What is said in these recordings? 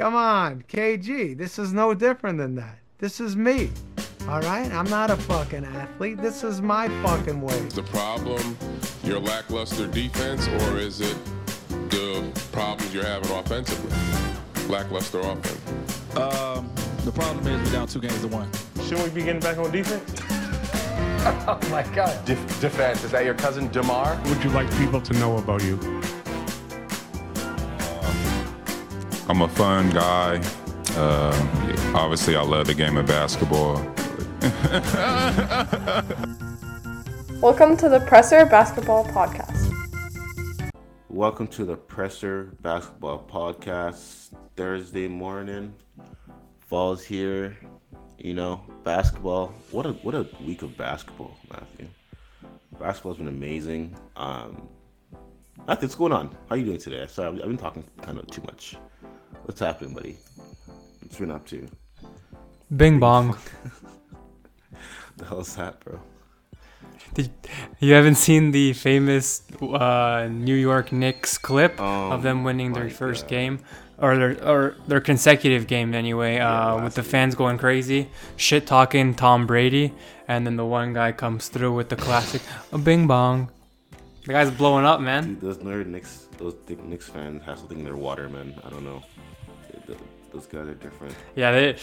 Come on, KG. This is no different than that. This is me. All right? I'm not a fucking athlete. This is my fucking way. Is the problem your lackluster defense, or is it the problems you're having offensively? Lackluster offense. Um, the problem is we're down two games to one. Shouldn't we be getting back on defense? Oh my God. Def- defense. Is that your cousin Demar? Would you like people to know about you? I'm a fun guy. Uh, obviously, I love the game of basketball. Welcome to the Presser Basketball Podcast. Welcome to the Presser Basketball Podcast. Thursday morning, fall's here. You know, basketball. What a what a week of basketball, Matthew. Basketball's been amazing. Um, Matthew, what's going on? How are you doing today? Sorry, I've I've been talking kind of too much. What's happening, buddy? What's been up to? Bing bong. The hell's that, bro? Did, you haven't seen the famous uh, New York Knicks clip Oh of them winning their first God. game, or their or their consecutive game anyway, uh, with the fans going crazy, shit talking Tom Brady, and then the one guy comes through with the classic a bing bong. The guy's blowing up, man. Dude, those nerd Knicks, those Knicks fans have something in their water, man. I don't know. Th- th- Those guys are different. Yeah, they,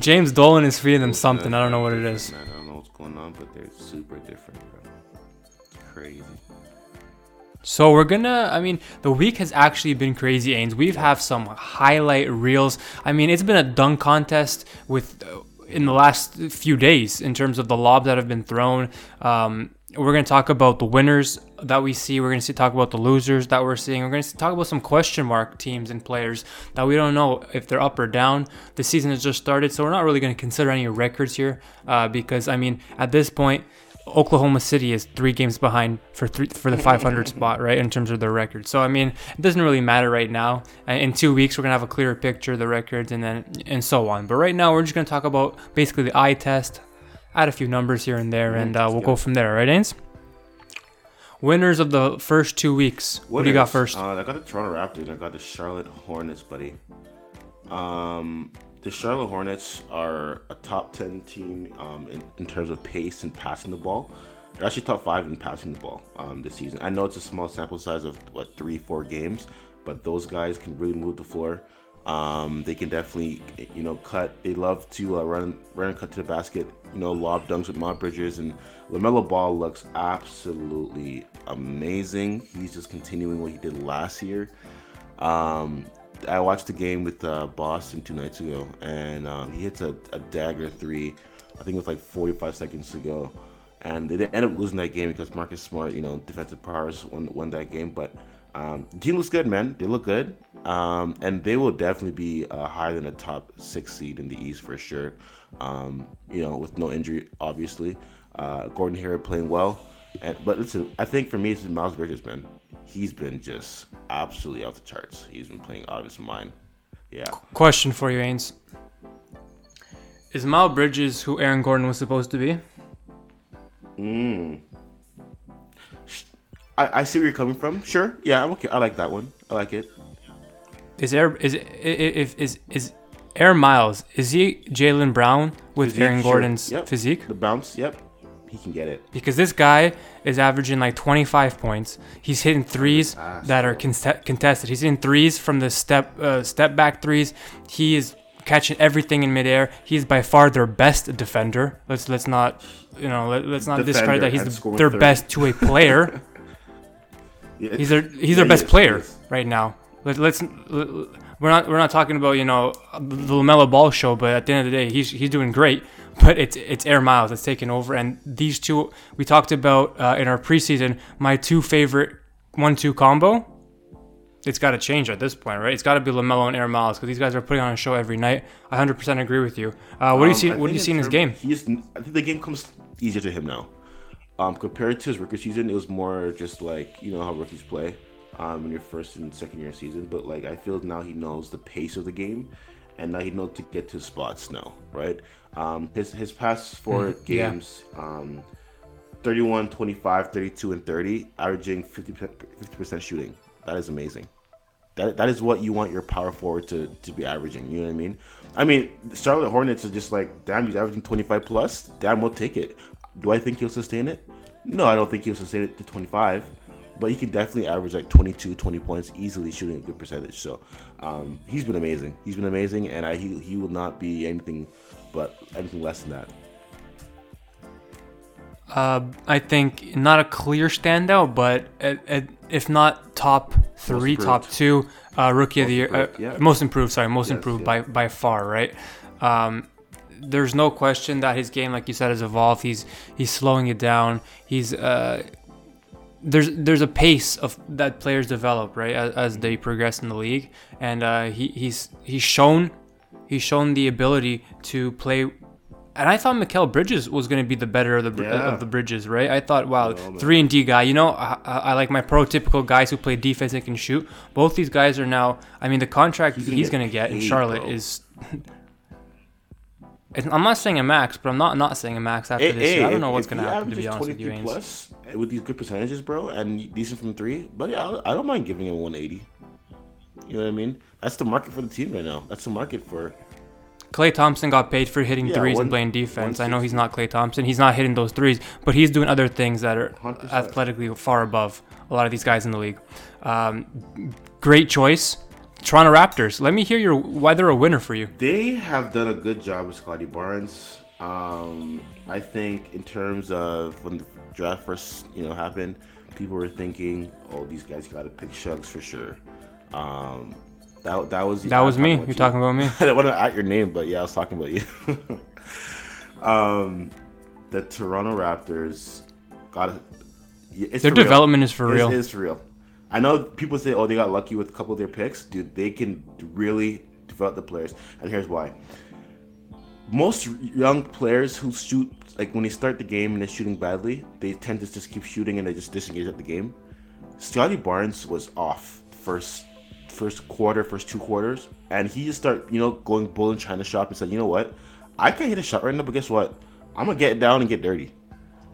James Dolan is feeding them something. I don't know what it is. Man, I don't know what's going on, but they're super different, bro. Crazy. So we're gonna. I mean, the week has actually been crazy, Ains. We've have some highlight reels. I mean, it's been a dunk contest with uh, in the last few days in terms of the lobs that have been thrown. Um, we're gonna talk about the winners that we see. We're gonna see, talk about the losers that we're seeing. We're gonna talk about some question mark teams and players that we don't know if they're up or down. The season has just started, so we're not really gonna consider any records here uh, because I mean, at this point. Oklahoma City is three games behind for three, for the 500 spot, right, in terms of their record. So I mean, it doesn't really matter right now. Uh, In two weeks, we're gonna have a clearer picture of the records, and then and so on. But right now, we're just gonna talk about basically the eye test, add a few numbers here and there, and uh, we'll go from there, right, Ains? Winners of the first two weeks. What do you got Winners, first? Uh, I got the Toronto Raptors. I got the Charlotte Hornets, buddy. Um, the Charlotte Hornets are a top ten team um, in, in terms of pace and passing the ball. They're actually top five in passing the ball um, this season. I know it's a small sample size of what three, four games, but those guys can really move the floor. Um, they can definitely, you know, cut. They love to uh, run, run and cut to the basket. You know, lob dunks with Mont Bridges and Lamelo Ball looks absolutely amazing. He's just continuing what he did last year. Um, I watched the game with uh, Boston two nights ago, and um, he hits a, a dagger three. I think it was like 45 seconds to go, and they ended up losing that game because Marcus Smart, you know, defensive powers won, won that game. But um, the team looks good, man. They look good, um, and they will definitely be uh, higher than a top six seed in the East for sure. Um, you know, with no injury, obviously. Uh, Gordon Hayward playing well, and, but listen, I think for me, it's Miles Bridges, man. He's been just absolutely off the charts. He's been playing out of his mind. Yeah. Question for you, Ains. Is Miles Bridges who Aaron Gordon was supposed to be? Mm. I, I see where you're coming from. Sure. Yeah, I'm okay. I like that one. I like it. Is Air is if is is Air Miles? Is he Jaylen Brown with Physique, Aaron sure. Gordon's Yep. physique? The bounce. Yep. He can get it. Because this guy is averaging like 25 points. He's hitting threes that are conte- contested. He's hitting threes from the step uh, step back threes. He is catching everything in midair. He's by far their best defender. Let's let's not you know let, let's not discredit that he's the, their 30. best two way player. Yeah, He's their he's yeah, their best is, player right now. Let, let's let, we're not we're not talking about you know the Lamelo Ball show, but at the end of the day, he's he's doing great. But it's it's Air Miles that's taking over, and these two we talked about uh, in our preseason. My two favorite one-two combo. It's got to change at this point, right? It's got to be Lamelo and Air Miles because these guys are putting on a show every night. I 100% agree with you. Uh, what do you Um, see? I What do you see in his game? He's, I think the game comes easier to him now. Um, compared to his rookie season, it was more just like you know how rookies play um, in your first and second year season. But like I feel now he knows the pace of the game, and now he knows to get to spots now, right? Um, his his past four yeah. games, um, 31, 25, 32, and 30, averaging 50 percent shooting. That is amazing. That that is what you want your power forward to to be averaging. You know what I mean? I mean, Charlotte Hornets are just like, damn, he's averaging 25 plus. Damn, we'll take it. Do I think he'll sustain it? No, I don't think he'll sustain it to 25 but he can definitely average like 22, 20 points easily, shooting a good percentage. So um, he's been amazing. He's been amazing, and I, he he will not be anything but anything less than that. Uh, I think not a clear standout, but uh, uh, if not top three, top two, uh, rookie most of the year, improved, yeah. most improved. Sorry, most yes, improved yeah. by by far. Right. Um, there's no question that his game, like you said, has evolved. He's he's slowing it down. He's uh, there's there's a pace of that players develop right as, as they progress in the league, and uh, he he's he's shown he's shown the ability to play. And I thought Mikal Bridges was going to be the better of the yeah. of the bridges, right? I thought, wow, three and D guy. You know, I, I, like my prototypical guys who play defense and can shoot. Both these guys are now. I mean, the contract he's going to get, in Charlotte bro. is I'm not saying a max, but I'm not not saying a max after hey, this. Hey, I don't know what's gonna happen to be honest with you, plus eh, with these good percentages, bro, and decent from three, but yeah, I don't mind giving him 180. You know what I mean? That's the market for the team right now. That's the market for. Klay Thompson got paid for hitting yeah, threes one, and playing defense. I know he's not Klay Thompson. He's not hitting those threes, but he's doing other things that are 100%. athletically far above a lot of these guys in the league. Um, great choice. Toronto Raptors. Let me hear your why they're a winner for you. They have done a good job with Scottie Barnes. Um, I think in terms of when the draft first, you know, happened, people were thinking, "Oh, these guys got to pick Shugs for sure." Um, that that was that was me. You're you. talking about me. I didn't want to at your name, but yeah, I was talking about you. um, the Toronto Raptors got. it. Their development is for real. It is for real. I know people say, "Oh, they got lucky with a couple of their picks." Dude, they can really develop the players, and here's why. Most young players who shoot, like when they start the game and they're shooting badly, they tend to just keep shooting and they just disengage at the game. Scottie Barnes was off first, first quarter, first two quarters, and he just start, you know, going bull and trying to shop and said, "You know what? I can't hit a shot right now, but guess what? I'm gonna get down and get dirty."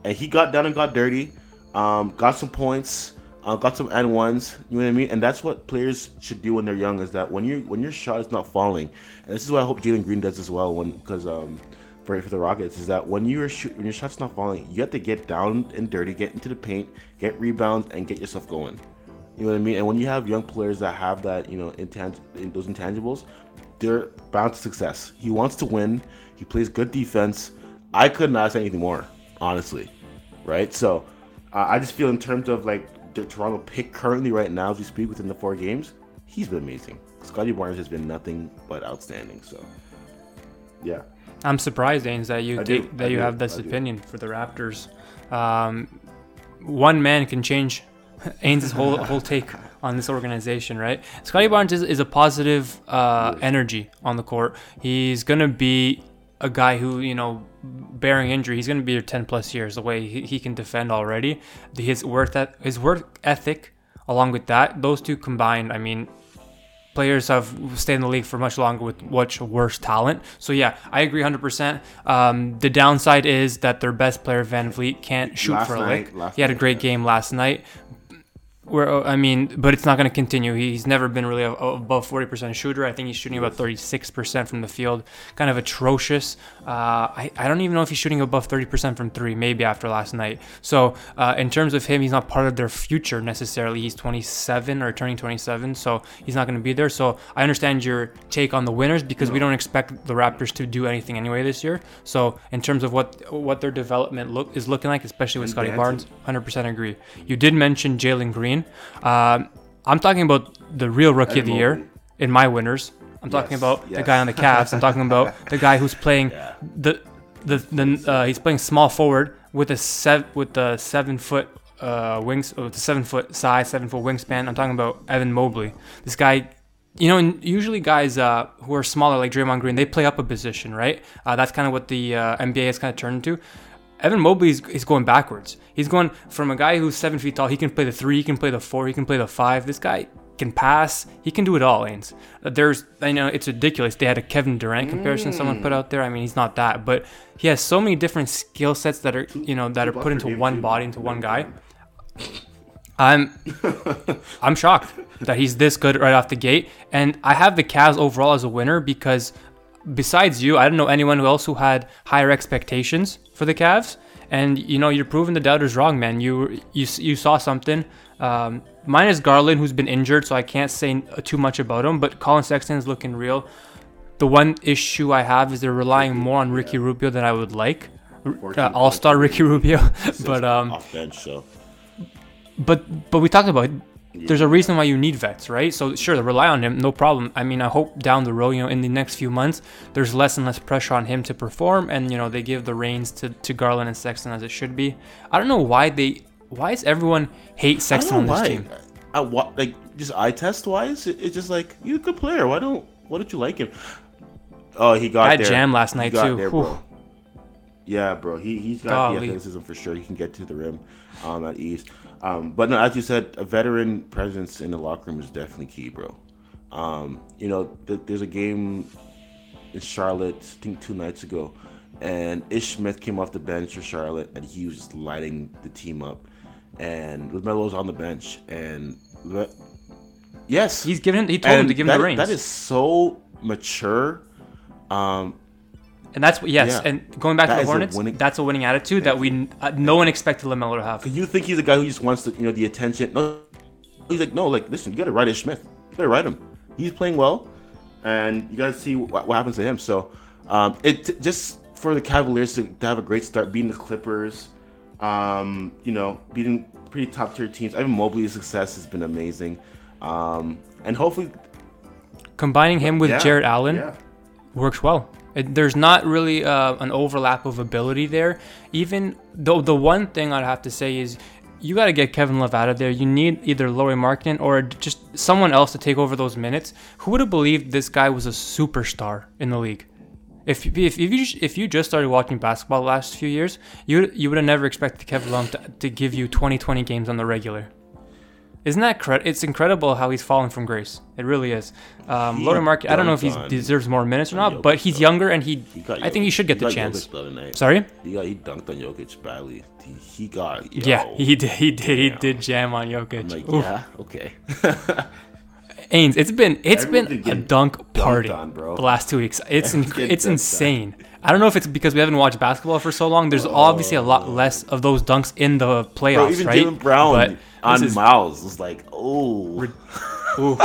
And he got down and got dirty, um, got some points uh, got some n ones. You know what I mean? And that's what players should do when they're young. Is that when you when your shot is not falling, and this is what I hope Jalen Green does as well. When because um for for the Rockets is that when you're shoot, when your shot's not falling, you have to get down and dirty, get into the paint, get rebounds, and get yourself going. You know what I mean? And when you have young players that have that, you know, intang- those intangibles, they're bound to success. He wants to win. He plays good defense. I couldn't ask anything more, honestly. Right? So uh, I just feel in terms of like the Toronto pick currently right now as we speak within the four games, he's been amazing. Scottie Barnes has been nothing but outstanding. So, yeah. I'm surprised, Ains, that you did, that I you do. have this I opinion do. for the Raptors. Um, one man can change Ains' whole whole take on this organization, right? Scottie Barnes is, is a positive uh, energy on the court. He's gonna be a guy who you know bearing injury he's going to be here 10 plus years the way he, he can defend already his work that his work ethic along with that those two combined i mean players have stayed in the league for much longer with much worse talent so yeah i agree 100% um, the downside is that their best player VanVleet can't shoot last for a night, lick he had a great night. game last night where I mean, but it's not going to continue. He's never been really above 40% shooter. I think he's shooting about 36% from the field, kind of atrocious. Uh, I, I don't even know if he's shooting above 30% from three, maybe after last night. So, uh, in terms of him, he's not part of their future necessarily. He's 27 or turning 27, so he's not going to be there. So, I understand your take on the winners because we don't expect the Raptors to do anything anyway this year. So, in terms of what what their development look is looking like, especially with Scottie Barnes, 100% agree. You did mention Jalen Green. Um, I'm talking about the real rookie of the year in my winners. I'm talking yes, about yes. the guy on the Cavs. I'm talking about the guy who's playing yeah. the the the uh, he's playing small forward with a seven with the seven foot uh, wings with the seven foot size, seven foot wingspan. I'm talking about Evan Mobley. This guy. You know, and usually guys uh, who are smaller, like Draymond Green, they play up a position, right? Uh, that's kind of what the uh, NBA has kind of turned into. Evan Mobley is, is going backwards. He's going from a guy who's seven feet tall. He can play the three, he can play the four, he can play the five. This guy can pass. He can do it all, Ains. Uh, there's, I know it's ridiculous. They had a Kevin Durant comparison mm. someone put out there. I mean, he's not that, but he has so many different skill sets that are, you know, that are put into one body, into one guy. I'm I'm shocked that he's this good right off the gate, and I have the Cavs overall as a winner because besides you, I don't know anyone else who had higher expectations for the Cavs. And you know, you're proving the doubters wrong, man. You you you saw something. Um, mine is Garland, who's been injured, so I can't say too much about him. But Collin Sexton's looking real. The one issue I have is they're relying more on Ricky Rubio than I would like. Uh, All Star Ricky Rubio, but um, off bench, so but but we talked about it. There's a reason why you need vets, right? So sure, rely on him, no problem. I mean, I hope down the road, you know, in the next few months, there's less and less pressure on him to perform, and you know, they give the reins to, to Garland and Sexton as it should be. I don't know why they, why does everyone hate Sexton I on don't this know team? why. I, like just eye test wise, it, it's just like you're a good player. Why don't why don't you like him? Oh, he got That jam last night, too. there, bro. Yeah, bro. He he's got Golly. the athleticism for sure. He can get to the rim um, at ease. Um, but no, as you said, a veteran presence in the locker room is definitely key, bro. Um, you know, th- there's a game in Charlotte, I think two nights ago, and Ish Smith came off the bench for Charlotte, and he was just lighting the team up. And Lamelo's on the bench, and Le- yes, He's given him, he told him to give him the reins. That is so mature. Um, and that's what, yes, Yeah. and going back That to the a Hornets, winning- that's a winning attitude that we, uh, no one expected LaMelo to have. you think he's a guy who just wants to, you know, the attention? No, he's like, no, like, listen, you gotta ride Ish Smith. You gotta ride him. He's playing well, and you gotta see what, what happens to him. So, um, it just for the Cavaliers to, to have a great start, beating the Clippers, um, you know, beating pretty top tier teams. Evan Mobley's success has been amazing, um, and hopefully, Combining him with yeah, Jarrett Allen, yeah. works well. It, there's not really uh, an overlap of ability there. Even though the one thing I'd have to say is you got to get Kevin Love out of there. You need either Lauri Markkanen or just someone else to take over those minutes. Who would have believed this guy was a superstar in the league? If, if, if you if you just started watching basketball the last few years, you you would have never expected Kevin Love to, to give you 20 20 games on the regular. Isn't that cre- it's incredible how he's fallen from grace. It really is. Um, Lauri Mark, I don't know if he deserves more minutes or not, but he's younger and he, He I think he should get the chance. The. Sorry? He got he dunked on Jokic badly. He, he got yo. Yeah, he did. He did. He did jam on Jokic. Like, yeah, okay. Ains, it's been it's Everyone's been a dunk party on, bro. the last two weeks. It's inc- it's dunked on. I don't know if it's because we haven't watched basketball for so long. There's obviously a lot less of those dunks in the playoffs, Bro, even right? Jaylen Brown But on Miles was like, oh, ooh,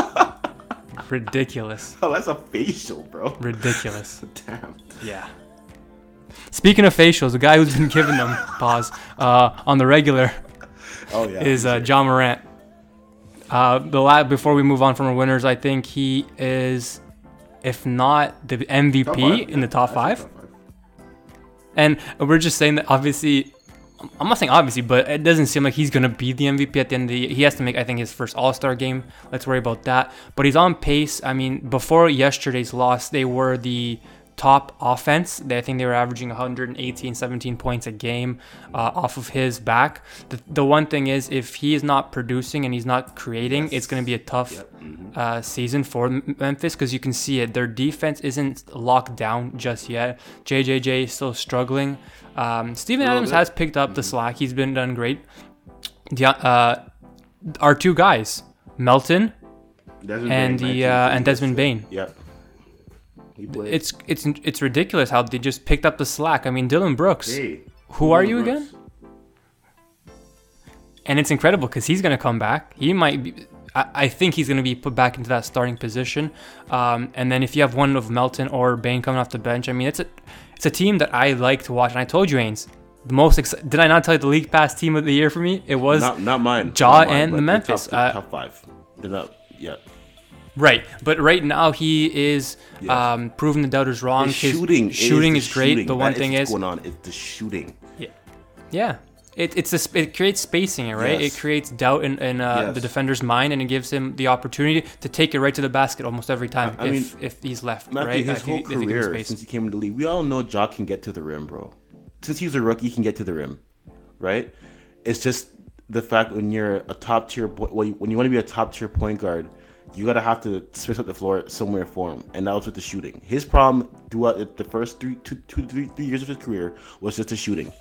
ridiculous, oh, that's a facial, bro. ridiculous. Damn. Yeah. Speaking of facials, the guy who's been giving them pause uh, on the regular Oh yeah. is uh, Ja Morant. Uh, the la- before we move on from our winners, I think he is, if not the MVP in the top five. And we're just saying that obviously, I'm not saying obviously, but it doesn't seem like he's gonna be the MVP at the end of the year. He has to make, I think, his first All Star game. Let's worry about that. But he's on pace. I mean, before yesterday's loss, they were the top offense. They, I think they were averaging 118, 17 points a game uh, off of his back. The, the one thing is, if he is not producing and he's not creating, it's going to be a tough uh, season for Memphis because you can see it. Their defense isn't locked down just yet. JJJ is still struggling. Um, Steven Adams bit. has picked up the slack. He's been done great. Yeah, uh, our two guys, Melton Desmond and Bane, the uh, and. Desmond Bane. Yep. He played. It's it's it's ridiculous how they just picked up the slack. I mean, Dillon Brooks. Hey, Who are you Brooks. again? And it's incredible because he's going to come back. He might be. I, I think he's going to be put back into that starting position. Um, and then if you have one of Melton or Bane coming off the bench, I mean, it's a it's a team that I like to watch. And I told you, Ains, the most. Ex- Did I not tell you the league pass team of the year for me? It was Not not mine. Jaw not mine, and the Memphis. Top, Uh, top five. They're not yet. Right. But right now he is Yes. um, proving the doubters wrong. Shooting, shooting is, is, great. The one That thing is, going on. is the shooting. Yeah. yeah. It, it's a, it creates spacing, right? Yes. It creates doubt in, in uh, Yes. the defender's mind, and it gives him the opportunity to take it right to the basket almost every time I- I if, mean, if he's left, Matthew, right? his If whole he- if he gives career space. since he came into the league, we all know Ja can get to the rim, bro. Since he's a rookie, he can get to the rim, right? It's just the fact when you're a top tier, po- when you, when you want to be a top tier point guard, you gotta have to switch up the floor somewhere for him, and that was with the shooting. His problem throughout the first three, two, two, three, three years of his career was just the shooting,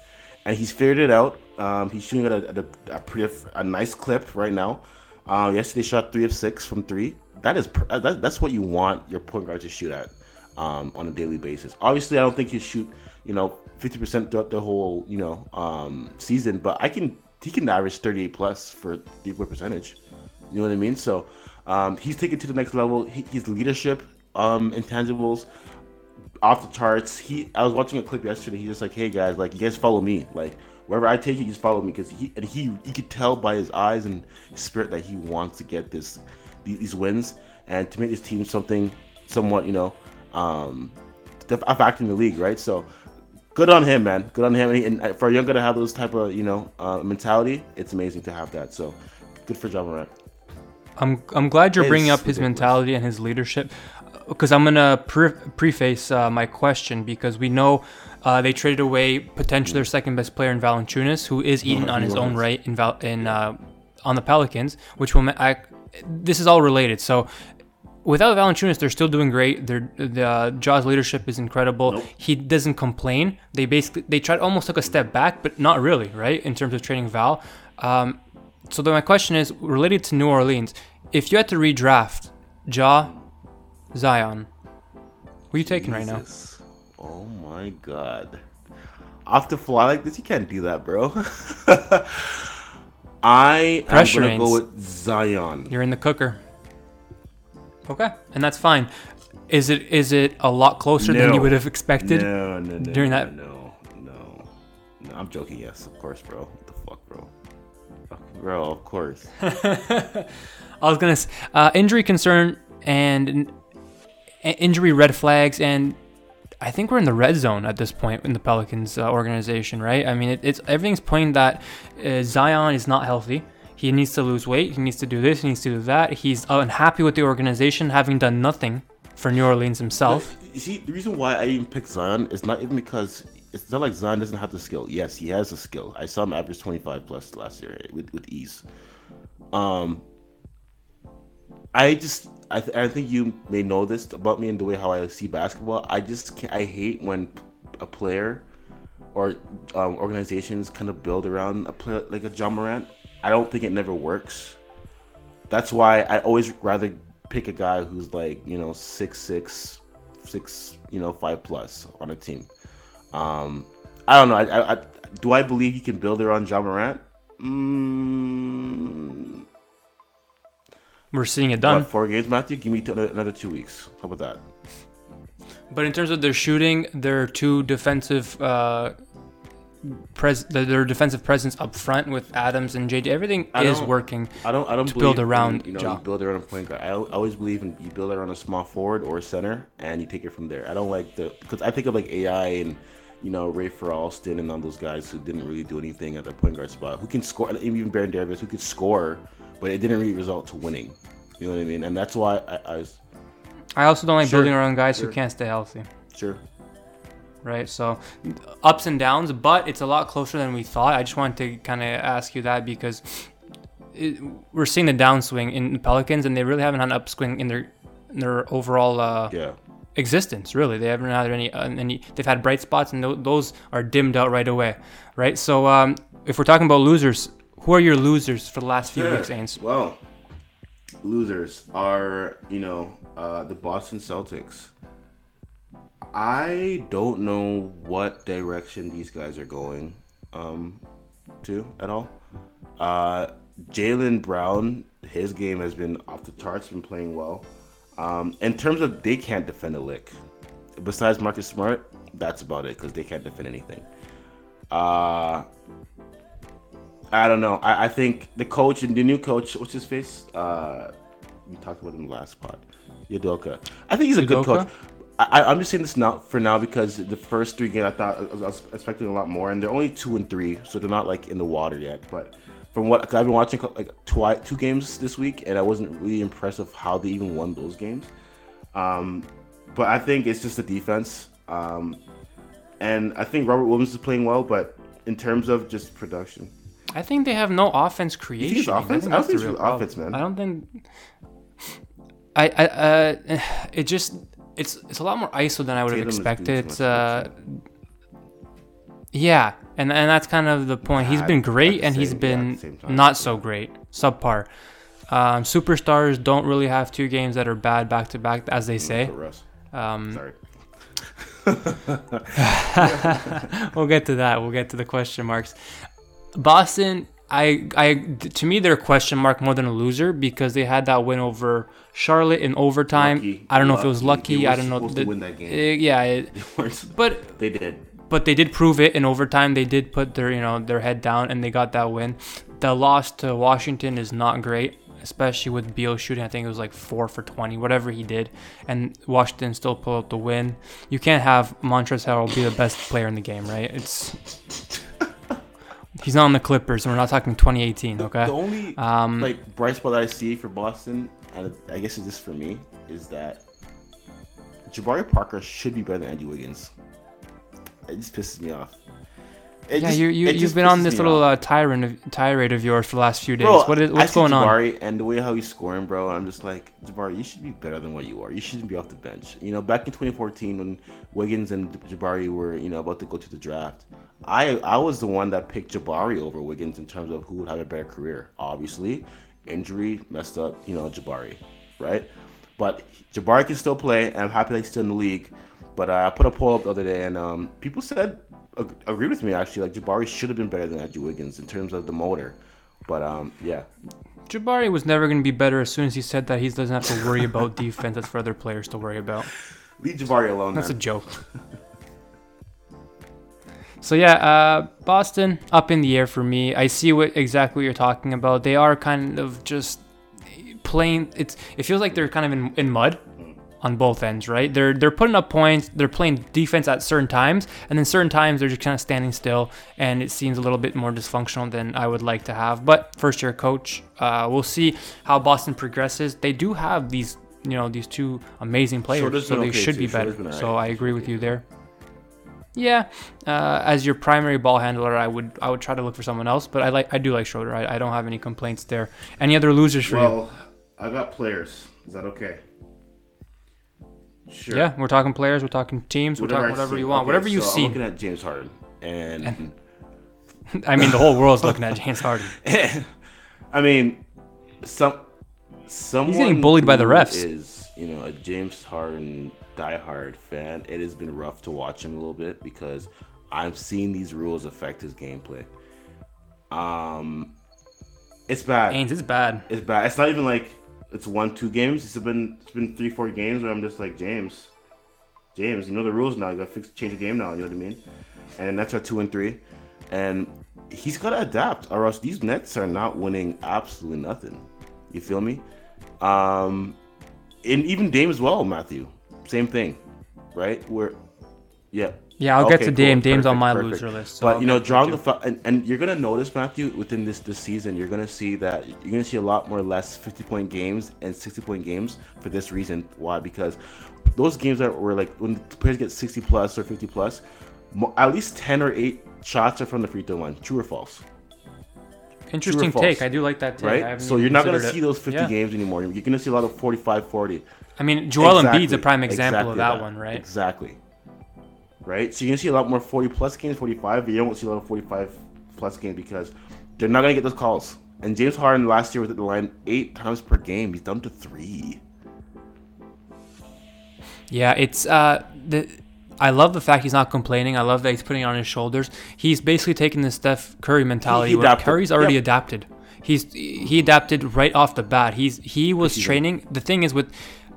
and he's figured it out. Um, he's shooting at a, at a, a pretty a nice clip right now. Uh, yesterday shot three of six from three. That is that, that's what you want your point guard to shoot at um, on a daily basis. Obviously, I don't think he shoot you know fifty percent throughout the whole you know um, season, but I can he can average thirty eight plus for three point percentage. You know what I mean? So um, he's taken to the next level. He, his leadership um, intangibles off the charts. He I was watching a clip yesterday. He's just like, hey guys, like you guys follow me. Like wherever I take you, just follow me because he and he he could tell by his eyes and his spirit that he wants to get this these wins and to make this team something somewhat you know um a factor in the league, right? So good on him, man. Good on him. And, and for a young guy to have those type of you know uh, mentality, it's amazing to have that. So good for Ja Morant. I'm I'm glad you're bringing up his ridiculous. mentality and his leadership, because I'm gonna pre- preface uh, my question because we know uh, they traded away potentially their second best player in Valanciunas, who is eating on his own right in Val- in uh, on the Pelicans, which will I, this is all related. So. Without Valanciunas, they're still doing great. Their the uh, Jaws leadership is incredible. He doesn't complain. They basically they tried almost took a step back, but not really, right? In terms of trading Val. Um, so then my question is related to New Orleans. If you had to redraft Ja, Zion, who are you taking right now? Oh my god. Off the fly like this, you can't do that, bro. I Pressure am gonna go with Zion. You're in the cooker. Okay, and that's fine. Is it is it a lot closer than you would have expected? No, no, no. during no, that- No, no, no. I'm joking. Yes, of course, bro. What the fuck, bro? Bro, of course. I was gonna uh, injury concern and injury red flags, and I think we're in the red zone at this point in the Pelicans uh, organization, right? I mean, it, it's everything's pointing that uh, Zion is not healthy. He needs to lose weight. He needs to do this. He needs to do that. He's unhappy with the organization, having done nothing for New Orleans himself. You see, the reason why I even picked Zion is not even because it's not like Zion doesn't have the skill. Yes, he has the skill. I saw him average 25 plus last year with, with ease. Um, I just, I, th- I think you may know this about me and the way how I see basketball. I just, can't, I hate when a player or um, organizations kind of build around a player like a Ja Morant. I don't think it never works. That's why I always rather pick a guy who's like you know six six, six you know five plus on a team. Um, I don't know. I, I, I do I believe he can build around Ja Morant. Mm, We're seeing it done. what, four games, Matthew. Give me t- another two weeks. How about that? But in terms of their shooting, their two defensive uh, pres- their- their defensive presence up front with Adams and JJ, everything is working. I don't. I don't to build around you know Ja. you build around a point guard. I always believe in you build around a small forward or a center, and you take it from there. I don't like the because I think of like AI and you know Rafer Alston and all those guys who didn't really do anything at the point guard spot. Who can score? Even Baron Davis, who could score, but it didn't really result to winning. You know what I mean? And that's why I, I was I also don't like Sure, building around guys sure. who can't stay healthy. sure. Right, so ups and downs, but it's a lot closer than we thought. I just wanted to kind of ask you that because it, we're seeing the downswing in the Pelicans, and they really haven't had an upswing in their in their overall uh, Yeah. Existence. Really, they haven't had any uh, any. They've had bright spots, and th- those are dimmed out right away. Right, so um, if we're talking about losers, who are your losers for the last few weeks, Ains? Well, losers are you know uh, the Boston Celtics. I don't know what direction these guys are going um, to at all. Uh, Jaylen Brown, his game has been off the charts, been playing well. Um, in terms of they can't defend a lick. Besides Marcus Smart, that's about it because they can't defend anything. Uh, I don't know. I, I think the coach and the new coach, what's his face? Uh, we talked about him last pod. Udoka. I think he's a good coach. I, I'm just saying this now for now because the first three games I thought I was, I was expecting a lot more, and they're only two and three, so they're not like in the water yet. But from what cause I've been watching like twi- two games this week, and I wasn't really impressed with how they even won those games. Um, but I think it's just the defense, um, and I think Robert Williams is playing well, but in terms of just production, I think they have no offense creation. offense? think I don't think real problem. offense, man. I don't think. I I uh, it just it's it's a lot more ISO than I would have Tatum is expected. doing too It's much uh, yeah, And and that's kind of the point. He's been great and he's same- yeah, at been the not so great, subpar. Um, superstars don't really have two games that are bad back to back, as they say. Um, Sorry. we'll get to that. We'll get to the question marks. Boston, I, I, to me, they're a question mark more than a loser because they had that win over Charlotte in overtime. Lucky. I don't know if it was Lucky. lucky. I don't know. to win that game. eh, yeah, it, but they did. But they did prove it in overtime. They did put their you know their head down and they got that win. The loss to Washington is not great, especially with Beal shooting. I think it was like four for twenty, whatever he did, and Washington still pulled out the win. You can't have Montrezl Harrell be the best player in the game, right? It's he's not on the Clippers, and we're not talking 2018. Okay. The only Um, like bright spot that I see for Boston, and I guess it's just for me, is that Jabari Parker should be better than Andy Wiggins. It just pisses me off. It yeah, just- you you you've been on this little uh, tirade of, tirade of yours for the last few days. Bro, what is what's going on? Jabari and the way how he's scoring, bro. I'm just like, Jabari, you should be better than what you are. You shouldn't be off the bench. You know, back in 2014 when Wiggins and Jabari were, you know, about to go to the draft, I I was the one that picked Jabari over Wiggins in terms of who would have a better career. Obviously, injury messed up, you know, Jabari, right? But Jabari can still play, and I'm happy that he's still in the league. But uh, I put a poll up the other day, and um, people said ag- agree with me actually. Like Jabari should have been better than Andrew Wiggins in terms of the motor. But um, yeah, Jabari was never going to be better as soon as he said that he doesn't have to worry about defense. That's for other players to worry about. leave Jabari alone. That's a joke. So yeah, uh, Boston up in the air for me. I see what exactly what you're talking about. They are kind of just playing. It's it feels like they're kind of in, in mud on both ends, right? They're they're putting up points. They're playing defense at certain times, and then certain times they're just kind of standing still, and it seems a little bit more dysfunctional than I would like to have. But first year coach, uh, we'll see how Boston progresses. They do have these. You know these two amazing players, so they okay, should too. be better. So. I agree with you there. Yeah, uh, as your primary ball handler, I would I would try to look for someone else, but I like I do like Schroeder. I, I don't have any complaints there. Any other losers for you? Well, I got players. Is that okay? Sure. Yeah, we're talking players, we're talking teams, we're talking whatever you want, Okay, whatever you've so seen. I'm looking at James Harden, and, I mean, the whole world's looking at James Harden. I mean, some someone he's getting bullied by the refs. Is you know a James Harden diehard fan? It has been rough to watch him a little bit because I'm seeing these rules affect his gameplay. Um, it's bad. Ains, it's bad. It's bad. It's not even like it's one, two games. It's been it's been three, four games where I'm just like James, James. You know the rules now. You got to fix, change the game now. You know what I mean? And that's at two and three, and he's got to adapt, or else these Nets are not winning absolutely nothing. You feel me? Um, and even Dame as well, Matthew. Same thing, right? Where, yeah. Yeah, I'll get Okay, to Dame. cool. Dame's on my perfect. loser list. so I'll But you know, get drawing the fa- and, and you're gonna notice Matthew within this this season, you're gonna see that you're gonna see a lot more less 50 point games and 60 point games for this reason. Why? Because those games that were like when the players get 60 plus or 50 plus, mo- at least 10 or 8 shots are from the free throw line. True or false? Interesting take. false? I do like that take. Right? So you're not gonna considered see those 50 Yeah. games anymore. You're gonna see a lot of 45, 40. I mean, Joel Embiid's a prime example exactly of that, one, right? Exactly. Right? So you're gonna see a lot more 40 plus games, 45, but you don't see a lot of 45 plus games because they're not gonna get those calls. And James Harden last year was at the line eight times per game. He's down to three. Yeah, it's uh the I love the fact he's not complaining. I love that he's putting it on his shoulders. He's basically taking the Steph Curry mentality he adapted. Curry's already adapted. He's he adapted right off the bat. He's he was training. The thing is with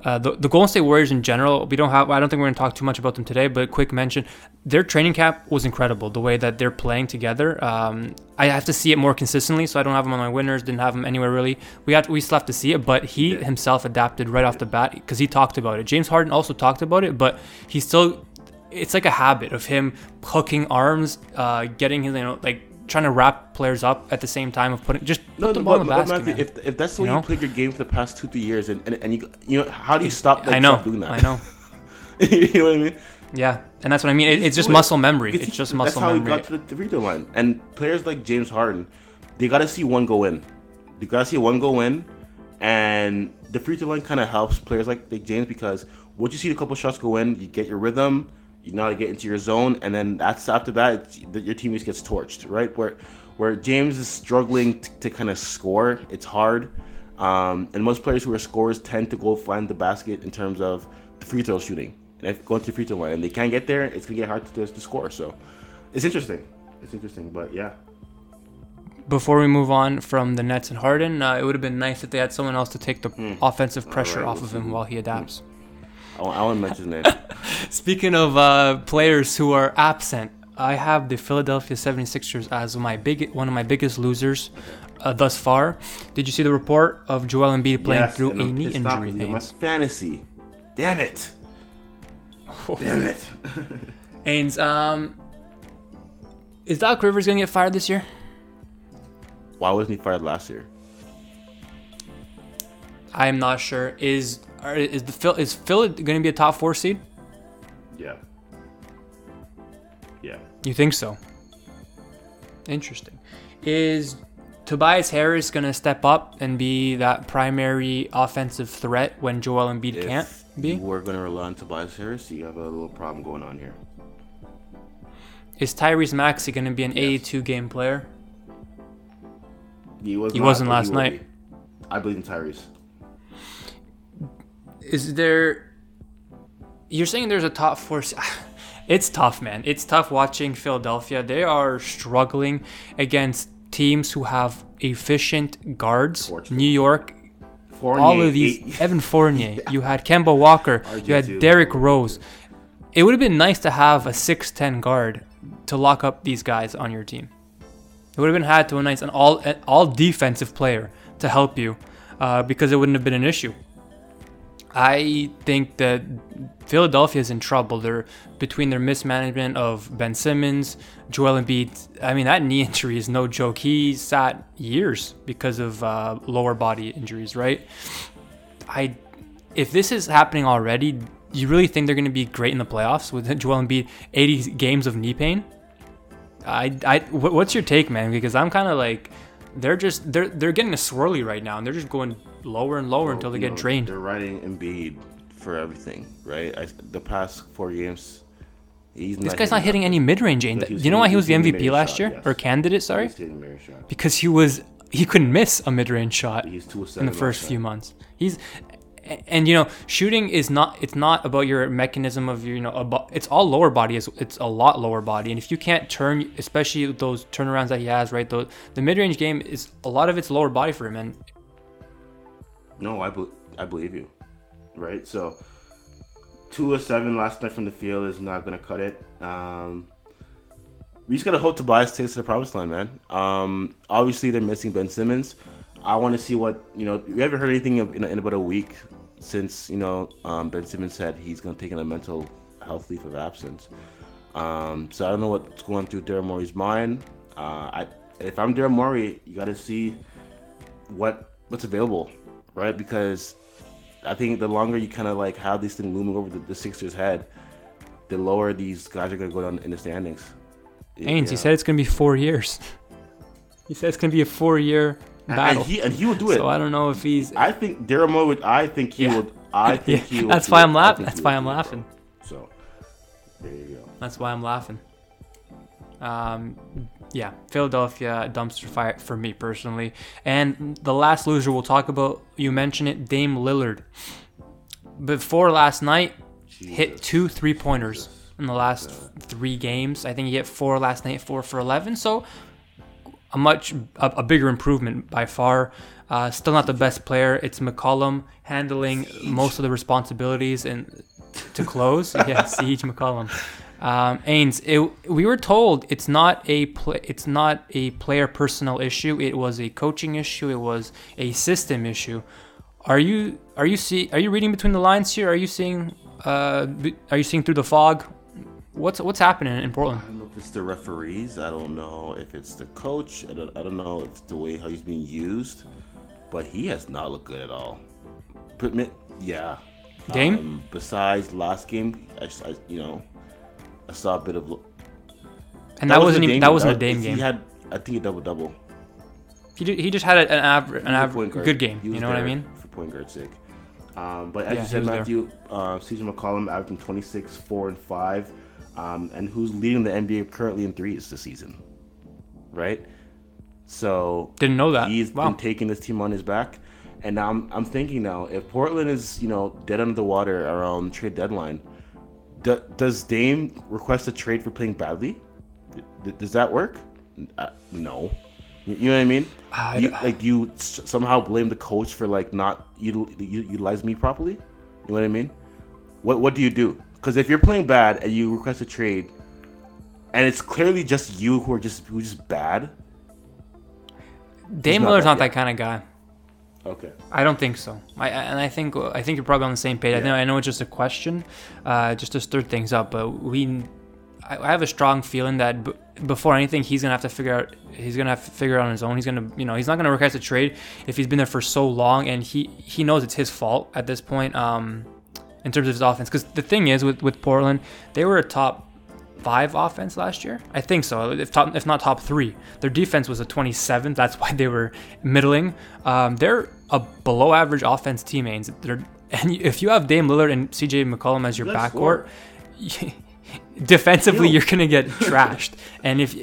uh, the, the Golden State Warriors in general, we don't have. I don't think we're going to talk too much about them today. But quick mention: their training camp was incredible. The way that they're playing together. Um, I have to see it more consistently, so I don't have them on my winners. Didn't have them anywhere really. We have we still have to see it, but he himself adapted right off the bat because he talked about it. James Harden also talked about it, but he still it's like a habit of him hooking arms, uh, getting his, you know, like trying to wrap players up at the same time of putting just put the ball in the but basket. Man. if, if that's the way you know? played your game for the past two, three years, and, and, and you you know how do you stop? Like, I know, doing that? I know. you know what I mean? Yeah, and that's what I mean. It, it's just muscle memory. It's just muscle That's how memory. he got to the free throw line. And players like James Harden, they got to see one go in. They got to see one go in, and the free throw line kind of helps players like, like James because once you see a couple shots go in, you get your rhythm. You know how to get into your zone, and then that's after that, your team just gets torched, right? Where where James is struggling t- to kind of score, it's hard. Um, and most players who are scorers tend to go find the basket in terms of the free throw shooting. And if going to the free throw line and they can't get there, it's gonna get hard to, to score. So it's interesting. It's interesting, but yeah. Before we move on from the Nets and Harden, uh, it would have been nice if they had someone else to take the Hmm. offensive pressure Alright, off of him while he adapts. I, want- I want to mention his name. Speaking of uh, players who are absent, I have the Philadelphia 76ers as my big one of my biggest losers uh, thus far. Did you see the report of Joel Embiid playing Yes, through a knee injury? because of My fantasy. Damn it. Damn it. Ains, um, is Doc Rivers gonna get fired this year? Why wasn't he fired last year? I am not sure. Is are, is the Phil is Phil gonna be a top four seed? Yeah. Yeah. You think so? Interesting. Is Tobias Harris gonna step up and be that primary offensive threat when Joel Embiid If can't be? We're going to rely on Tobias Harris, you have a little problem going on here. Is Tyrese Maxey gonna be an 82 game player? He, was He not, wasn't last will night. be. I believe in Tyrese. Is there? You're saying there's a top four. It's tough, man. It's tough watching Philadelphia. They are struggling against teams who have efficient guards. New York Fournier, all of these eight- Evan Fournier, you had Kemba Walker, you had RJ2. Derrick Rose. It would have been nice to have a 6'10 guard to lock up these guys on your team. It would have been had to a nice an all an all defensive player to help you uh, because it wouldn't have been an issue. I think that Philadelphia is in trouble. They're between their mismanagement of Ben Simmons, Joel Embiid. I mean, that knee injury is no joke. He sat years because of uh, lower body injuries, right? I, if this is happening already, you really think they're going to be great in the playoffs with Joel Embiid 80 games of knee pain? I, I, what's your take, man? Because I'm kind of like, they're just they're they're getting a swirly right now, and they're just going lower and lower until they get know, drained. They're riding Embiid for everything, right? I, the past four games, he's This guy's not hitting any mid-range aim. But you know why he was the MVP last shot, year yes. or candidate? Sorry, He's hitting mirror shot. because he was he couldn't miss a mid-range shot in the first few months. He's and you know shooting is not it's not about your mechanism of your you know abo- it's all lower body it's, it's a lot lower body and if you can't turn especially those turnarounds that he has right the, the mid-range game is a lot of it's lower body for him and No, I, be- I believe you. Right? So, two of seven last night from the field is not going to cut it. Um, we just got to hope Tobias takes to the promised land, man. Um, obviously, they're missing Ben Simmons. I want to see what, you know, we haven't heard anything in, in about a week since, you know, um, Ben Simmons said he's going to take in a mental health leave of absence. Um, so I don't know what's going through Daryl Morey's mind. Uh, I, if I'm Daryl Morey, you got to see what what's available, right? Because I think the longer you kind of like have this thing looming over the, the Sixers' head, the lower these guys are gonna go down in the standings. Ains, he said it's gonna be four years he said it's gonna be a four-year battle and he and he will do it. so I don't know if he's I think Daryl Morey would. I think he Yeah. would. I think Yeah, he. Would that's why. I'm laughing. That's why I'm do it, laughing. So there you go. That's why I'm laughing. Um, yeah, Philadelphia dumpster fire for me personally. And the last loser we'll talk about, you mentioned it, Dame Lillard. Before last night, hit two three pointers in the last three games. I think he hit four last night, four for 11. So a much a, a bigger improvement by far. Uh, still not the best player. It's McCollum handling most of the responsibilities and to close. yeah, CJ McCollum. Um, Ains, it, we were told it's not a pla it's not a player personal issue. It was a coaching issue. It was a system issue. Are you are you see are you reading between the lines here? Are you seeing uh are you seeing through the fog? What's what's happening in Portland? I don't know if it's the referees. I don't know if it's the coach. I don't, I don't know if it's the way how he's being used. But he has not looked good at all. But yeah. Dame? Um, besides last game, I, I- you know, I saw a bit of. And that, wasn't a even that game. wasn't a Dame He game. had, I think, a double double. He, he just had a- an average an He average good game. You know what I mean? For point guard sake. Um, but as Yeah, you said. Matthew, uh, CJ McCollum averaging 26, 4, and 5. Um, and who's leading the NBA currently in threes this season, right? So Didn't know that. He's Wow. been taking this team on his back, and now I'm, I'm thinking now if Portland is you know dead under the water around trade deadline, do, does Dame request a trade for playing badly? D- does that work? Uh, no. You, know what I mean? I- you, like you s- somehow blame the coach for like not util, u- utilize me properly. You know what I mean? What what do you do? Because if you're playing bad and you request a trade, and it's clearly just you who are just who's just bad. Dame not that not that kind of guy. Okay. I don't think so. I, and I think I think you're probably on the same page. I know I know it's just a question, uh, just to stir things up. But we, I, I have a strong feeling that b- before anything, he's gonna have to figure out. He's gonna have to figure it out on his own. He's gonna, you know, he's not gonna request a trade if he's been there for so long, and he he knows it's his fault at this point. Um, in terms of his offense, because the thing is with with Portland, they were a top five offense last year. I think so. If top, if not top three, their defense was a 27th. That's why they were middling. Um, they're a below average offense team. Ains. They're and if you have Dame Lillard and CJ McCollum as your Good backcourt, defensively Ew. you're gonna get trashed. And if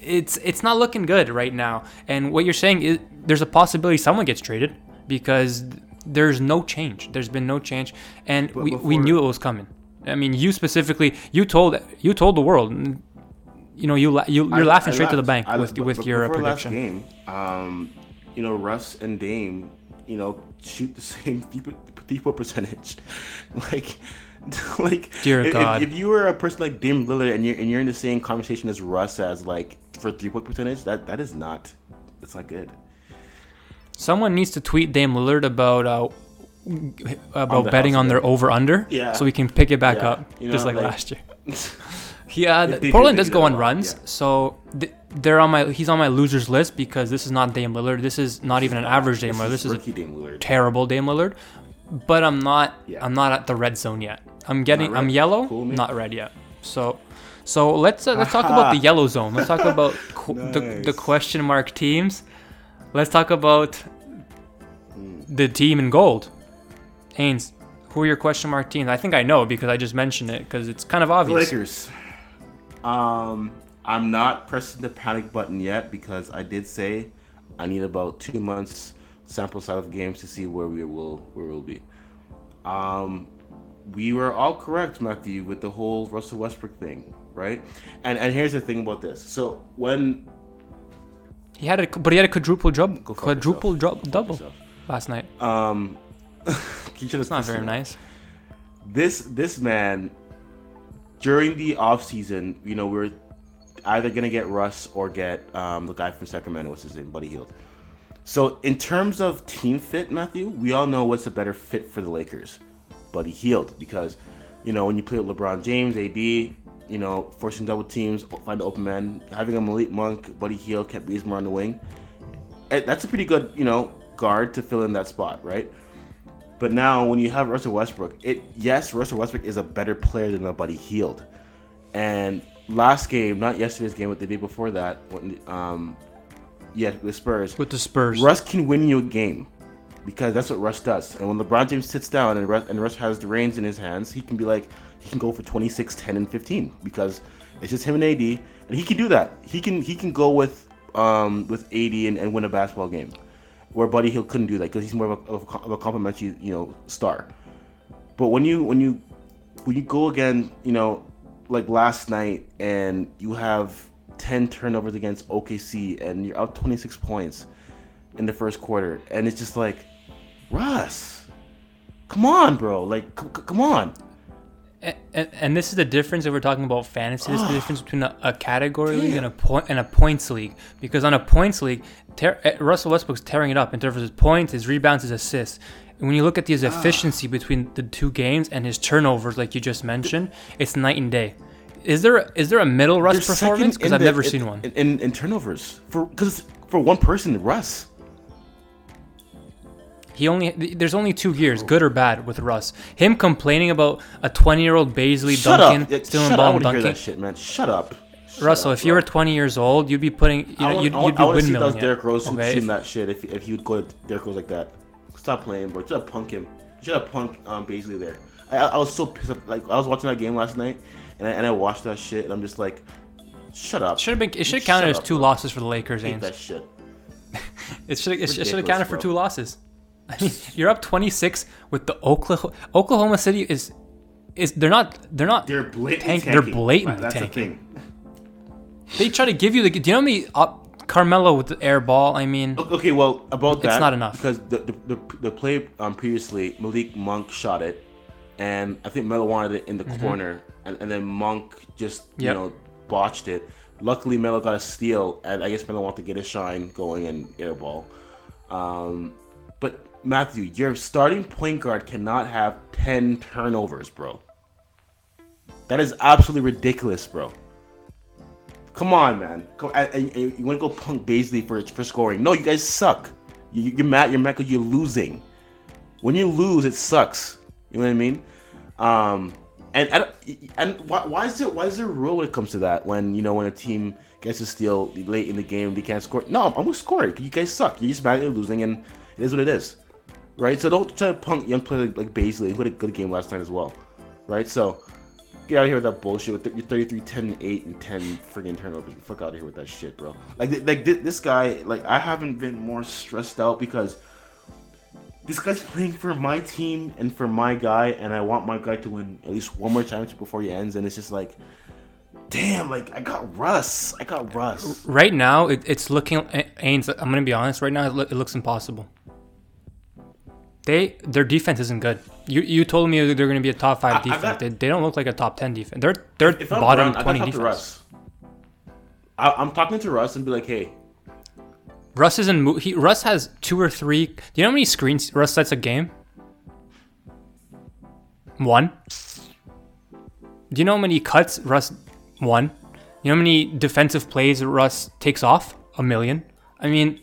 it's it's not looking good right now. And what you're saying is there's a possibility someone gets traded because there's no change. There's been no change, and we, we before- knew it was coming. I mean, you specifically, you told you told the world. You know, you la- you you're I- laughing I straight to the bank I- with but- with but your uh, prediction. game, um, you know, Russ and Dame, you know, shoot the same three point percentage. like, like, Dear if, if- God. If, you were a person like Dame Lillard and you're and you're in the same conversation as Russ as like for three point percentage, that that is not, that's not good. Someone needs to tweet Dame Lillard about uh, about the betting on their over under, Yeah. so we can pick it back Yeah. up You just like, like- last year. Yeah, They- th- they do- Portland does go on runs, yeah. so th- they're on my. He's on my losers list because this is not Dame Lillard. This is not even an average Dame Lillard. This is a rookie Dame Lillard. terrible Dame Lillard. But I'm not. Yeah. I'm not at the red zone yet. I'm getting. I'm yellow, Cool, not red yet. So, so let's uh, let's talk about the yellow zone. Let's talk about qu- the the question mark teams. Let's talk about the team in gold. Haynes, who are your question mark teams? I think I know because I just mentioned it because it's kind of obvious. Lakers. Um, I'm not pressing the panic button yet because I did say I need about two months sample size of games to see where we will where we'll be. Um, we were all correct, Matthew, with the whole Russell Westbrook thing, right? And and here's the thing about this. So when He had a but he had a quadruple job, Go quadruple job double yourself. last night. um, It's not very nice. this this man during the off season, you know, we are either gonna get Russ or get um, the guy from Sacramento, what's his name, Buddy Hield. So in terms of team fit, Matthew, we all know what's a better fit for the Lakers, Buddy Hield, because you know when you play with LeBron James, AD, you know, forcing double teams, find the open man, having a Malik Monk, Buddy Hield, Kent Bazemore on the wing. eh, That's a pretty good, you know, guard to fill in that spot, right? But now when you have Russell Westbrook, it yes, Russell Westbrook is a better player than Buddy Hield. And last game, not yesterday's game, but the day before that, when um yeah, the Spurs. With the Spurs. Russ can win you a game because that's what Russ does. And when LeBron James sits down and Russ, and Russ has the reins in his hands, he can be like he can go for 26, 10 and 15 because it's just him and AD and he can do that. He can he can go with um with AD and, and win a basketball game. Where Buddy Hield couldn't do that because he's more of a, of a, complimentary, you know, star. But when you when you when you go again, you know, like last night, and you have ten turnovers against OKC, and you're out twenty six points in the first quarter, and it's just like, Russ, come on, bro, like, c- c- come on. And, and, and this is the difference if we're talking about fantasy. This is the difference between a, a category league and a point and a points league. Because on a points league, ter- eh, Russell Westbrook's tearing it up in terms of his points, his rebounds, his assists. And when you look at his efficiency between the two games and his turnovers, like you just mentioned, it's night and day. Is there is there a middle Russ They're performance? Because I've the- never in- seen one. in, in, in turnovers for because for one person, Russ. He only there's only two years, good or bad, with Russ. Him complaining about a 20 year old Bazley Shut up, Yeah, stealing shut up. I want to hear that shit, man. Shut up. Shut Russell, up, if you were 20 years old, you'd be putting, you I know, you'd, I you'd be I want to see windmilling those Derrick Rose Okay, in that shit if, if he would go to Derrick Rose like that. Stop playing, bro. Just punk him. You should have punked um, Bazley there. I, I was so pissed. Off. Like I was watching that game last night, and I, and I watched that shit, and I'm just like, shut up. Should have been. It should have counted as two bro. loses for the Lakers. I hate Ains. that shit. It should. It should have counted for two losses. I mean, you're up 26 with the Oklahoma. Oklahoma City is. Is they're not they're not They're blatant. tank, tanking. they're blatantly That's the tanking. thing. They try to give you the. Do you know me? Up Carmelo with the air ball. I mean, Okay, well about that. It's not enough. because the the, the, the play um, previously Malik Monk shot it, and I think Melo wanted it in the corner, and, and then Monk just Mm-hmm. Yep. you know botched it. Luckily, Melo got a steal, and I guess Melo wanted to get a shine going and air ball. Um, Matthew, your starting point guard cannot have ten turnovers, bro. That is absolutely ridiculous, bro. Come on, man. Come, you want to go punk Bazley for for scoring? No, you guys suck. You, you're mad. You're mad because you're losing. When you lose, it sucks. You know what I mean? Um, and and, and why, why is there why is there a rule when it comes to that? When you know when a team gets a steal late in the game, they can't score. No, I'm gonna score it. You guys suck. You're just mad you're losing, and it is what it is, right? So don't try to punk young player like, like Bazley, who had a good game last night as well, right? So get out of here with that bullshit with your 33, 10, 8, and 10 friggin' turnovers. Fuck out of here with that shit, bro. Like, like thi- this guy, like, I haven't been more stressed out because this guy's playing for my team and for my guy, and I want my guy to win at least one more championship before he ends. And it's just like, damn, like, I got Russ. I got Russ. right now it, it's looking. Eh, Ains, I'm gonna be honest. Right now it, loo- it looks impossible. They their defense isn't good. You you told me they're gonna be a top five I- defense. got- they, they don't look like a top ten defense. They're they're bottom Brown, twenty defense. Russ. I, I'm talking to Russ and be like, hey, Russ isn't. mo- He Russ has two or three. Do you know how many screens Russ sets a game? One. Do you know how many cuts Russ? One. You know how many defensive plays Russ takes off? A million. I mean,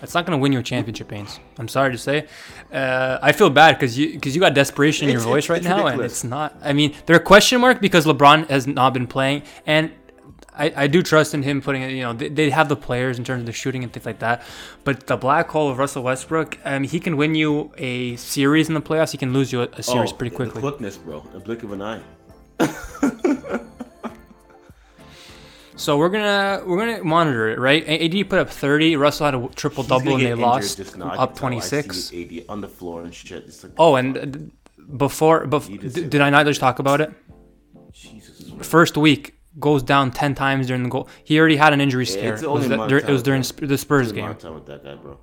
that's not going to win you a championship, Baines. I'm sorry to say. Uh, I feel bad because you because you got desperation in your It's- voice it's- right it's now, and it's not. I mean, they're a question mark because LeBron has not been playing, and I, I do trust in him putting it. You know, they, they have the players in terms of the shooting and things like that. But the black hole of Russell Westbrook, um, he can win you a series in the playoffs. He can lose you a, a series oh, pretty the quickly. quickness, bro. A blink of an eye. So we're gonna we're gonna monitor it, right? AD put up 30. Russell had a triple double and they lost up. I 26. AD on the floor and shit. Like, Oh, and before, bef- He just d- said- did I not just talk about it? Jesus. First week goes down 10 times during the goal. He already had an injury scare. It was, that- it was during the Spurs game. time with that guy, bro.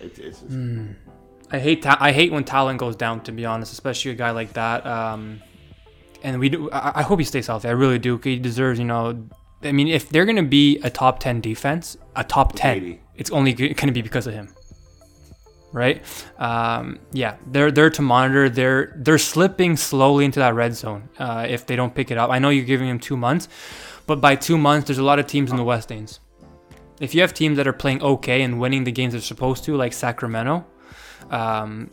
It's, Hmm. I hate ta- I hate when talent goes down. To be honest, especially a guy like that. Um, and we do. I, I hope he stays healthy. I really do. He deserves. You know. I mean, if they're gonna be a top ten defense, a top ten, AD. it's only gonna be because of him. Right? Um, yeah, they're there to monitor. They're they're slipping slowly into that red zone. Uh, if they don't pick it up, I know you're giving him two months, but by two months, there's a lot of teams in the West Danes. If you have teams that are playing okay and winning the games they're supposed to, like Sacramento, um,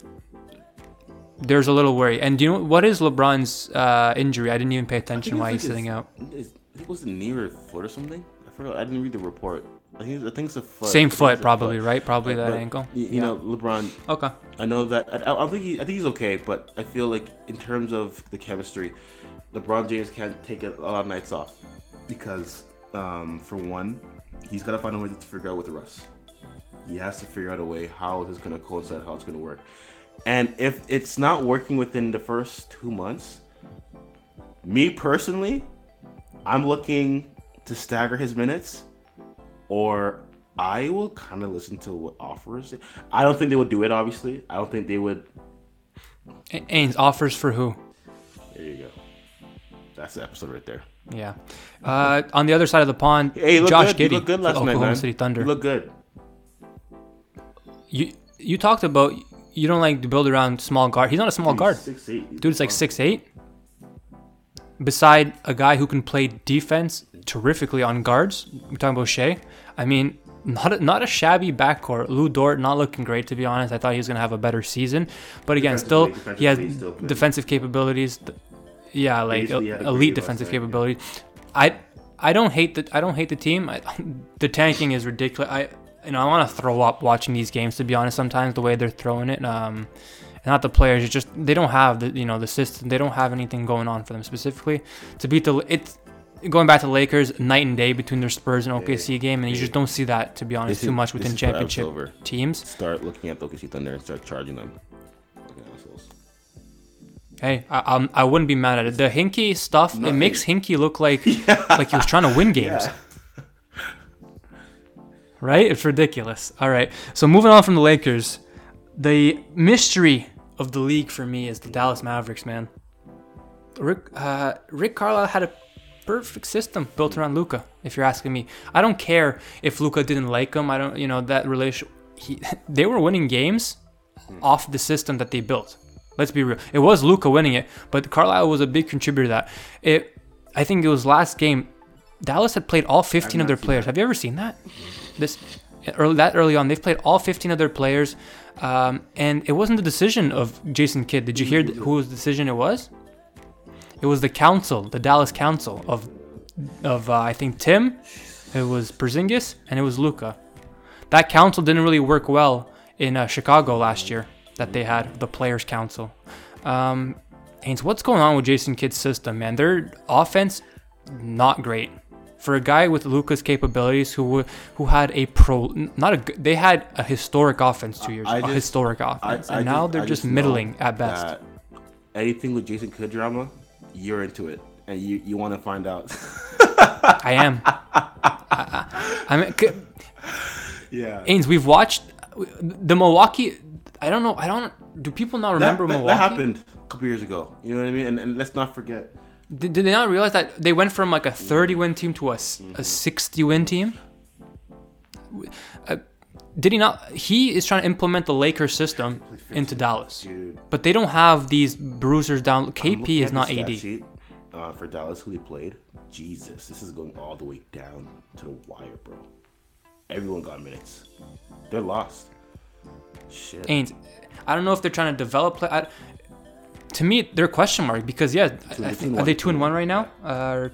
there's a little worry. And do you know what is LeBron's uh, injury? I didn't even pay attention why he's sitting out. it's- I think it was the knee or foot or something. I forgot. I didn't read the report. I think, I think it's a foot. Same foot, probably, foot. right? Probably But- that but, ankle. You, you Yeah. know, LeBron. Okay. I know that. I, I think he. I think he's okay, but I feel like in terms of the chemistry, LeBron James can't take a lot of nights off because, um, for one, he's got to find a way to figure out with Russ. He has to figure out a way how this is going to coincide, how it's going to work. And if it's not working within the first two months, me personally, I'm looking to stagger his minutes, or I will kind of listen to what offers. I don't think they would do it. Obviously, I don't think they would. Ains offers for who? There you go. That's the episode right there. Yeah. Uh, on the other side of the pond, Hey, Josh good. Giddey, you look good last night, Oklahoma man. City Thunder. You look good. You you talked about you don't like to build around small guard. He's not a small guard. Six eight. Dude, it's like six eight. Beside a guy who can play defense terrifically on guards, we're talking about Shai. I mean, not a, not a shabby backcourt. Lu Dort not looking great to be honest. I thought he was gonna have a better season, but again, still he has still defensive capabilities. Yeah, like Basically, he had a great elite defensive capabilities. I I don't hate the I don't hate the team. I, the tanking is ridiculous. I you know I want to throw up watching these games to be honest. Sometimes the way they're throwing it. Um, not the players. It's just they don't have the you know the system. They don't have anything going on for them specifically to beat the. It's going back to the Lakers, night and day between their Spurs and OKC game, and you just don't see that to be honest This too much within championship teams. Start looking at the OKC Thunder and start charging them. Hey, I, I'm, I wouldn't be mad at it. The Hinkie stuff it makes Hinkie look like like he was trying to win games. Right? It's ridiculous. All right. So moving on from the Lakers, the mystery of the league for me is the Dallas Mavericks, man. Rick uh, Rick Carlisle had a perfect system built around Luka. If you're asking me, I don't care if Luka didn't like him. I don't, you know, that relation. He, they were winning games off the system that they built. Let's be real. It was Luka winning it, but Carlisle was a big contributor to that. It, I think it was last game. Dallas had played all 15 of their players. Have you ever seen that? This early, that early on, they've played all 15 of their players, um, and it wasn't the decision of Jason Kidd. Did you hear th- whose decision it was? It was the council, the Dallas council of, of uh, I think Tim, it was Porzingis, and it was Luka. That council didn't really work well in uh, Chicago last year. That they had the players' council. Um, Haynes, what's going on with Jason Kidd's system, man? Their offense, not great. For a guy with Luka's capabilities, who who had a pro, not a, they had a historic offense two years, I a just- historic offense, I and now they're I just middling at best. Anything with Jason Kidd drama, you're into it, and you, you want to find out. I am. I, I mean, c- yeah. Ains, we've watched the Milwaukee. I don't know. I don't. Do people not remember that, that, Milwaukee? that happened a couple years ago. You know what I mean? And, and let's not forget. Did, did they not realize that they went from like a 30 win team to a, a 60 win team? Uh, did he not? He is trying to implement the Lakers system into Dallas, Dude. but they don't have these bruisers down. KP is not AD. sheet, uh, for Dallas, who he played. Jesus, this is going all the way down to the wire, bro. Everyone got minutes. They're lost. Shit. Ain't. I don't know if they're trying to develop. Play, I, to me, they're a question mark because yeah, Two- I think, and are they two and one right now? Uh,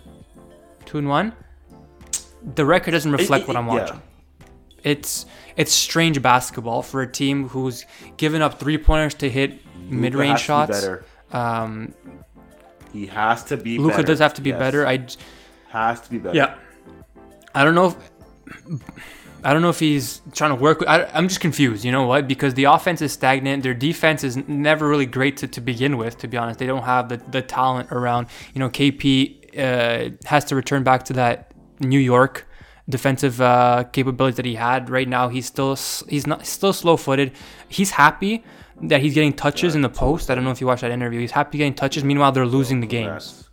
two and one. The record doesn't reflect it- what I'm yeah. watching. It's it's strange basketball for a team who's given up three pointers to hit mid range to be shots. Um, He has to be. Luka does have to be Yes. better. I has to be better. yeah. I don't know. If, I don't know if he's trying to work. With, I, I'm just confused. You know what? Because the offense is stagnant. Their defense is never really great to, to begin with. To be honest, they don't have the, the talent around. You know, KP uh, has to return back to that New York defensive uh, capabilities that he had. Right now, he's still he's not still slow footed. He's happy that he's getting touches in the post. I don't know if you watched that interview. He's happy getting touches. Meanwhile, they're losing the games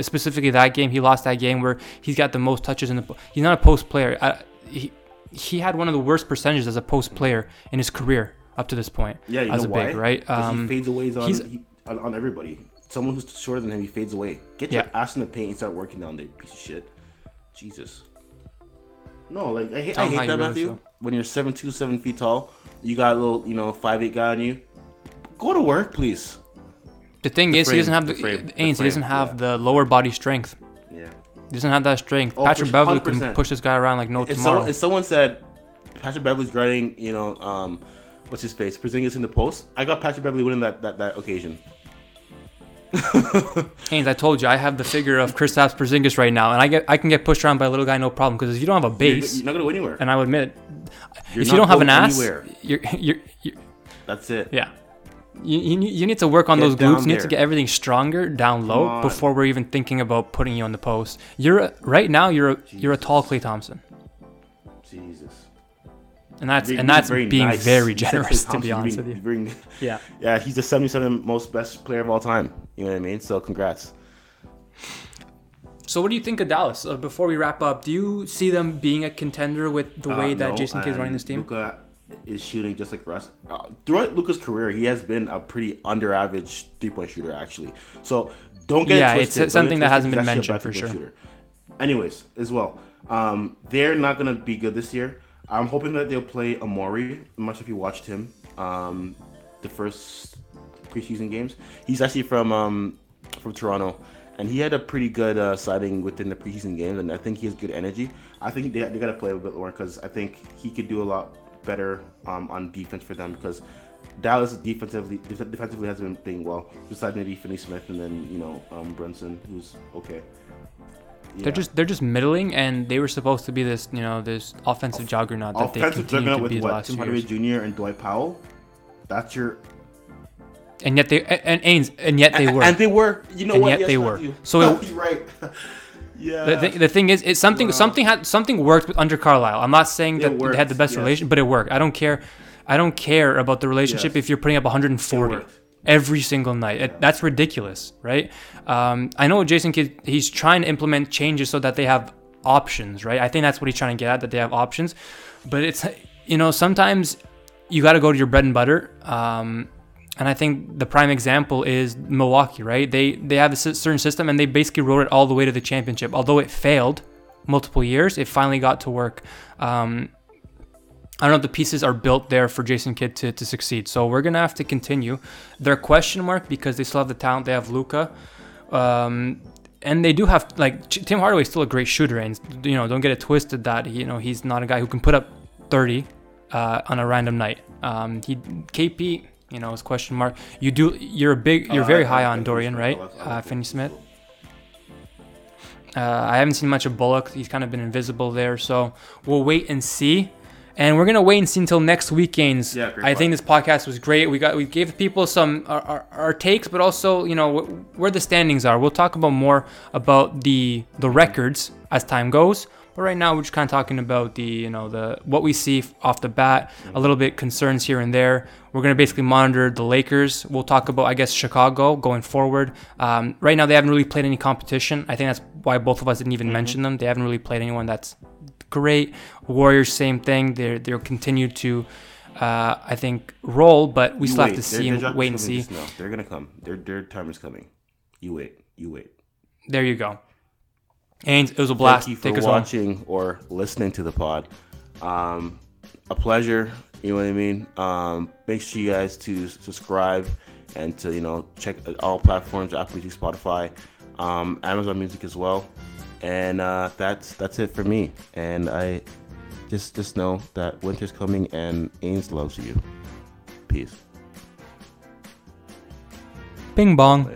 specifically that game, he lost that game where he's got the most touches in the. He's not a post player. I, he he had one of the worst percentages as a post player in his career up to this point. Yeah, you as know a why? big right. 'Cause Um, he fades away on, he's- he, on on everybody. Someone who's shorter than him, he fades away. Get your Yeah. ass in the paint and start working down there, piece of shit. Jesus. No, like I hate, I hate that, you really Matthew. feel. When you're seven two, seven feet tall, you got a little, you know, five eight guy on you. Go to work, please. the thing is, he doesn't have the, the frame, the Ains, he doesn't have yeah. the lower body strength. Yeah. He doesn't have that strength. Oh, Patrick Beverley can push this guy around like no If, tomorrow. someone, if someone said Patrick Beverley's guarding, you know, um, what's his face, Porzingis in the post, I got Patrick Beverley winning that that, that occasion. Haynes, I told you I have the figure of Kristaps Porzingis right now, and I get I can get pushed around by a little guy no problem because if you don't have a You're, base, you're not gonna go anywhere. and I would admit, You're if you don't have an ass, anywhere. you're, you're, you're That's it. yeah. You, you, you need to work on Get those glutes. You need to get everything stronger down low before we're even thinking about putting you on the post. You're a, right now. You're a, you're a tall Klay Thompson, Jesus. and that's Being- and that's very being nice. very generous to be honest with you. Yeah. yeah, he's the 77 most best player of all time. You know what I mean? So congrats. So what do you think of Dallas? Uh, before we wrap up, do you see them being a contender with the way Uh, that no, Jason Kidd's running this team? Luka is shooting just like Russ. Uh, throughout Luka's career, he has been a pretty under average three point shooter, actually. So don't get Yeah, it it's twisted. Don't something that hasn't been He's actually a mentioned for sure. shooter. Anyways, as well, um, they're not gonna be good this year. I'm hoping that they'll play Amori. I'm not sure if you watched him. Um, the first preseason games. He's actually from um, from Toronto, and he had a pretty good uh, sighting within the preseason games, and I think he has good energy. I think they, they got to play a bit more because I think he could do a lot better um, on defense for them because Dallas defensively defensively hasn't been playing well. Besides maybe Finney Smith and then you know um, Brunson, who's okay. They're just they're just middling, and they were supposed to be this you know this offensive juggernaut that they offensive continue juggernaut to with be what last Tim Hardaway. Jr. and Dwight Powell. That's your And yet they and, and Ains, and yet they and, were. and they were. You know And what? yet Yes, they were. Matthew. So it- right. Yeah. the, thing, the thing is, it's something something had something worked with under Carlisle. I'm not saying that they had the best yes. relation, but it worked. I don't care. I don't care about the relationship Yes. if you're putting up 140 every single night. It- that's ridiculous, right? Um, I know Jason Kidd. He's trying to implement changes so that they have options, right? I think that's what he's trying to get at. That they have options, but it's you know sometimes you got to go to your bread and butter. Um, and I think the prime example is Milwaukee, right? They they have a certain system, and they basically rode it all the way to the championship. Although it failed multiple years, it finally got to work. Um, I don't know if the pieces are built there for Jason Kidd to, to succeed. So we're gonna have to continue. They're question mark because they still have the talent. They have Luka, um, and they do have like Tim Hardaway is still a great shooter, and you know don't get it twisted that you know he's not a guy who can put up 30 uh, on a random night. Um, he KP, you know, is question mark. You do you're a big you're Uh, very high on Dorian, right? Smith. I like- I Uh, Finney Smith. Uh, I haven't seen much of Bullock. He's kind of been invisible there, so we'll wait and see. And we're gonna wait and see until next weekend's. Yeah, I think this podcast was great. We got we gave people some our, our, our takes, but also you know wh- where the standings are. We'll talk about more about the the records as time goes. But right now we're just kind of talking about the you know the what we see off the bat. A little bit concerns here and there. We're gonna basically monitor the Lakers. We'll talk about I guess Chicago going forward. Um, right now they haven't really played any competition. I think that's why both of us didn't even mention them. They haven't really played anyone that's great. Warriors, same thing. They're they'll continue to, uh, I think, roll, but we You still wait. have to see their and is wait and see. They're gonna come. Their their time is coming. You wait. You wait. There you go. And it was a blast. Thank you Take for us home. watching or listening to the pod. Um, a pleasure. You know what I mean. Um, make sure you guys to subscribe and to you know check all platforms: Apple Music, Spotify, um, Amazon Music as well. And uh, that's that's it for me. And I just just know that winter's coming and Ains loves you. Peace. Bing bong.